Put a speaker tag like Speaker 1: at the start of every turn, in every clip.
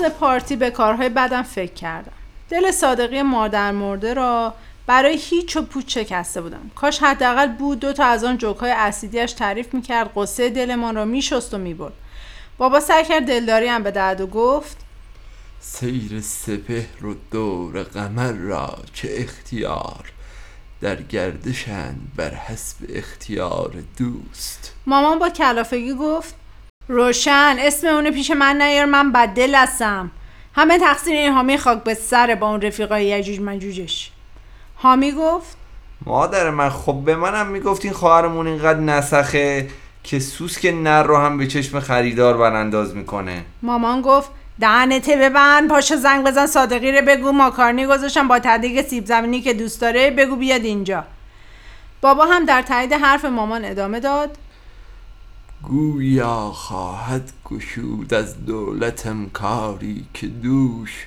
Speaker 1: روز پارتی به کارهای بدم فکر کردم. دل صادقی مادر مرده را برای هیچ و پوچ شکسته بودم. کاش حداقل بود دو تا از آن جوکهای اسیدیش تعریف می‌کرد قصه دلمان را میشست و می‌برد. بابا سعی کرد دلداری هم به درد و گفت
Speaker 2: سیر سپهر و دور قمر را چه اختیار؟ در گردشند بر حسب اختیار دوست.
Speaker 1: مامان با کلافگی گفت روشن. اسم اونو پیش من نیار من بددل هستم. همه تقصیر این حامی خاک به سر با اون رفیقای یجوج مجوجش حامی گفت
Speaker 3: مادر من خب به منم می‌گفتین خواهرمون اینقدر نسخه که سوسک نر رو هم به چشم خریدار برانداز می‌کنه.
Speaker 1: مامان گفت دهنته ببند پاشو زنگ بزن صادقی رو بگو. ماکارنی گذاشتم با تدیگ سیب زمینی که دوست داره بگو بیاد اینجا. بابا هم در تایید حرف مامان ادامه داد.
Speaker 2: گویا خواهد گشود از دولتم کاری که دوش.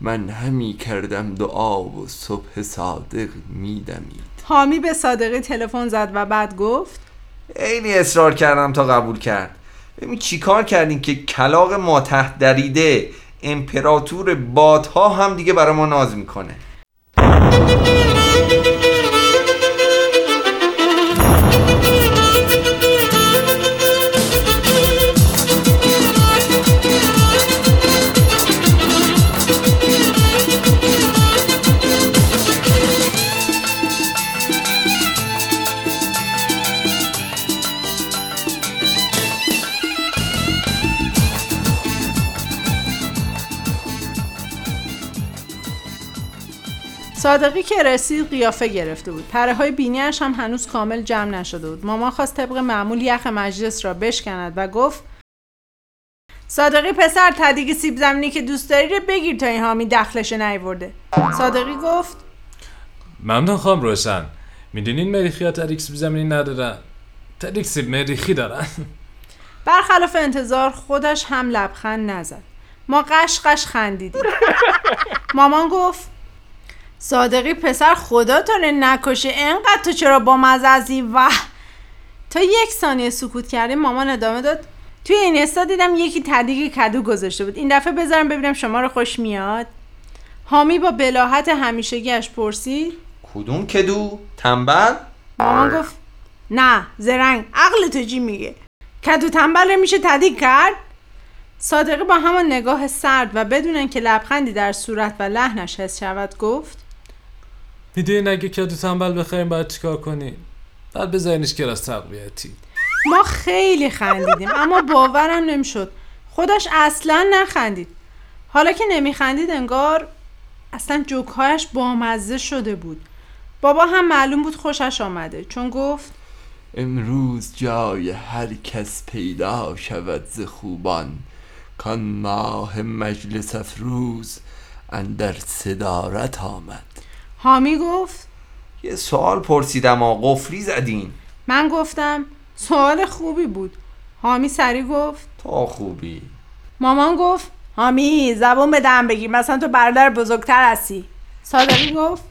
Speaker 2: من همی کردم دعا و صبح صادق میدمید.
Speaker 1: حامی به صادقی تلفن زد و بعد گفت
Speaker 3: عینی اصرار کردم تا قبول کرد. ببین چیکار کردین که کلاق ما تحت دریده امپراتور بادها هم دیگه برای ما ناز می‌کنه.
Speaker 1: صادقی که رسید قیافه گرفته بود. پره های بینیش هم هنوز کامل جمع نشده بود. مامان خواست طبق معمول یخ مجلس را بشکند و گفت صادقی پسر تدیگ سیب زمینی که دوست داری رو بگیر تا این حامی دخلش نیورده. صادقی گفت
Speaker 4: ممنون خواهم روشن. می‌دونین مریخی ها تدیگ سیب زمینی ندارن؟ تدیگ سیب مریخی دارن.
Speaker 1: برخلاف انتظار خودش هم لبخند نزد. ما قش قش خندیدیم. مامان گفت صادقی پسر خدا تو نکشه. انقدر تو چرا با مزازی و تا یک ثانیه سکوت کردیم مامان ادامه داد. توی این استا دیدم یکی تدیگ کدو گذاشته بود. این دفعه بذارم ببینم شما رو خوش میاد. حامی با بلاحت همیشگیش پرسید.
Speaker 3: کدوم کدو؟ تنبل؟
Speaker 1: مامان گفت نه زرنگ. عقل تو چی میگه. کدو تنبل میشه تدیگ کرد؟ صادقی با همان نگاه سرد و بدون اینکه لبخندی در صورت و لحنش حس شود گفت
Speaker 4: می‌دونین اگه کدو تنبل بخریم باید چیکار کنیم بعد بذارینش کلاس تقویتی.
Speaker 1: ما خیلی خندیدیم اما باورم نمی‌شد. خودش اصلا نخندید. حالا که نمیخندید انگار اصلا جوکهایش بامزه شده بود. بابا هم معلوم بود خوشش آمده چون گفت
Speaker 2: امروز جای هر کس پیدا شود ز خوبان. کان ماه مجلس افروز اندر صدارت آمد.
Speaker 1: حامی گفت
Speaker 3: یه سوال پرسیدم آ قفلی زدین؟
Speaker 1: من گفتم سوال خوبی بود. حامی سری گفت
Speaker 3: تا خوبی.
Speaker 1: مامان گفت حامی زبون به دم بگیر مثلا تو برادر بزرگتر هستی. صادقی گفت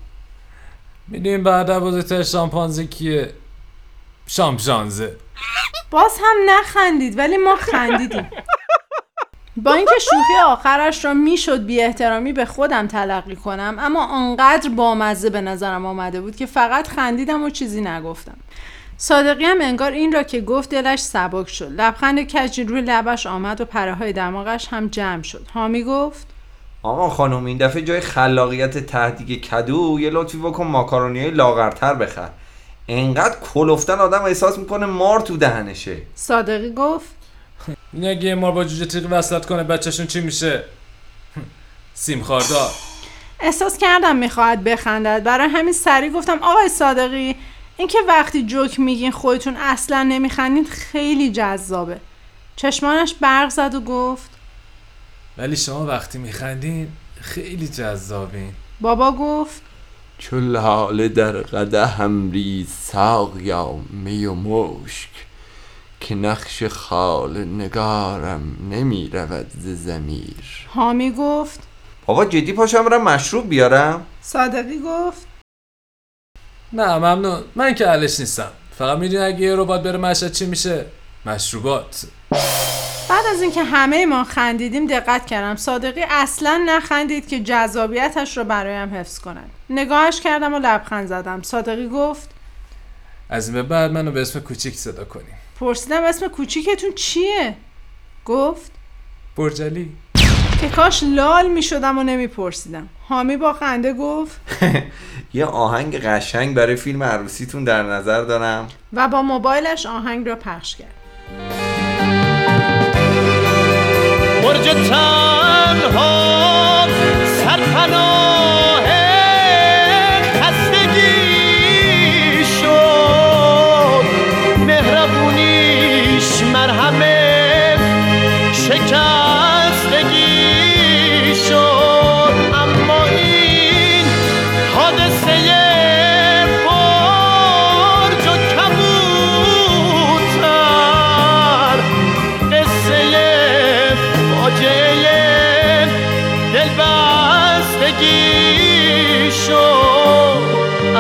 Speaker 4: می‌دونین برادر بزرگتر شامپانزه کیه؟ شامپانزه.
Speaker 1: باز هم نخندید ولی ما خندیدیم. با اینکه شوخی آخرش را می‌شد بی احترامی به خودم تلقی کنم اما آنقدر بامزه به نظرم آمده بود که فقط خندیدم و چیزی نگفتم. صادقی هم انگار این را که گفت دلش سبک شد. لبخند کجی روی لبش آمد و پره های دماغش هم جمع شد. حامی گفت
Speaker 3: آقا خانم این دفعه جای خلاقیت تهدیگ کدو یه لطفی بکن ماکارونی های لاغرتر بخر. انقدر کلفتن آدم احساس می‌کنه مار تو دهنشه.
Speaker 1: صادقی گفت
Speaker 4: این اگه یه مار با جوجه تیغ وصلت کنه بچهشون چی میشه؟ سیم خاردار.
Speaker 1: احساس کردم می‌خواهد بخندد. برای همین سریع گفتم آقای صادقی اینکه وقتی جوک میگین خودتون اصلا نمیخندید خیلی جذابه. چشمانش برق زد و گفت
Speaker 4: ولی شما وقتی میخندین خیلی جذابین.
Speaker 1: بابا گفت
Speaker 2: چو لاله در قده هم ریز ساقیا می و مشک. که نقش خال نگارم نمی رود ز زمیر
Speaker 1: حامی گفت
Speaker 3: بابا جدی پاشم برم مشروب بیارم؟
Speaker 1: صادقی گفت.
Speaker 4: نه ممنون. من که علش نیستم. فقط می‌دونی اگه یه ربات بره مشهد چی میشه؟ مشروبات.
Speaker 1: بعد از اینکه همه ما خندیدیم دقت کردم. صادقی اصلا نخندید که جذابیتش رو برایم حفظ کند نگاهش کردم و لبخند زدم. صادقی گفت.
Speaker 4: از این به بعد منو به اسم کوچیک صدا کنیم
Speaker 1: پرسیدم اسم کوچیکتون چیه؟ گفت.
Speaker 4: برجلی.
Speaker 1: که کاش لال می شدم و نمی پرسیدم حامی با خنده گفت.
Speaker 3: یه آهنگ قشنگ برای فیلم عروسیتون در نظر دارم.
Speaker 1: و با موبایلش آهنگ را پخش کرد.
Speaker 5: برج تنها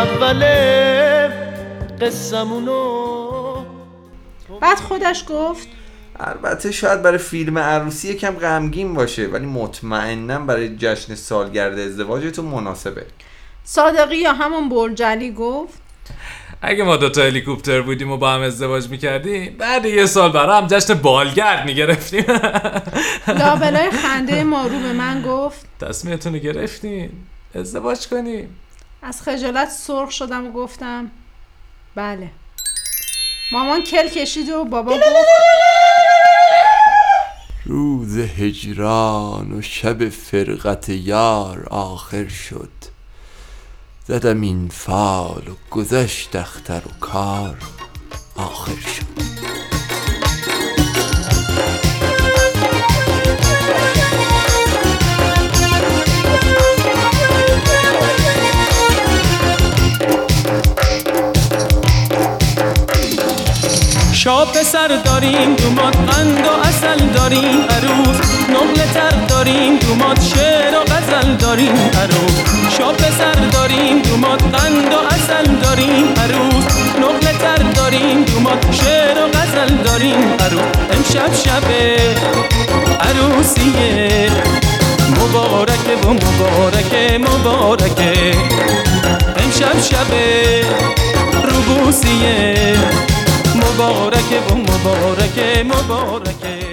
Speaker 5: اول قصمونو
Speaker 1: بعد خودش گفت
Speaker 3: البته شاید برای فیلم عروسی یکم غمگین باشه ولی مطمئنا برای جشن سالگرد ازدواجتون مناسبه.
Speaker 1: صادقی یا همون برجلی گفت
Speaker 4: اگه ما دوتا هلیکوپتر بودیم و با هم ازدواج می‌کردیم بعد یه سال برای هم جشن بالگرد می‌گرفتیم.
Speaker 1: لابلای خنده ما رو به من گفت
Speaker 4: تصمیمتون رو گرفتین. ازدواج کنیم.
Speaker 1: از خجالت سرخ شدم و گفتم بله. مامان کل کشید و بابا گفت
Speaker 2: روز هجران و شب فرقت یار آخر شد. زدم این فال و گذشت اختر و کار آخر شد.
Speaker 5: شا پسر داریم دومات قند و اصل داریم. عروس نقل تر داریم دومات شعر و غزل داریم. عروس شا پسر داریم دومات قند و اصل داریم. عروس نقل تر داریم دومات شعر و غزل داریم. عروس امشب شب عروسیه. مبارکه و مبارکه مبارکه. امشب شب روبوسیه مبارکه و مبارکه مبارکه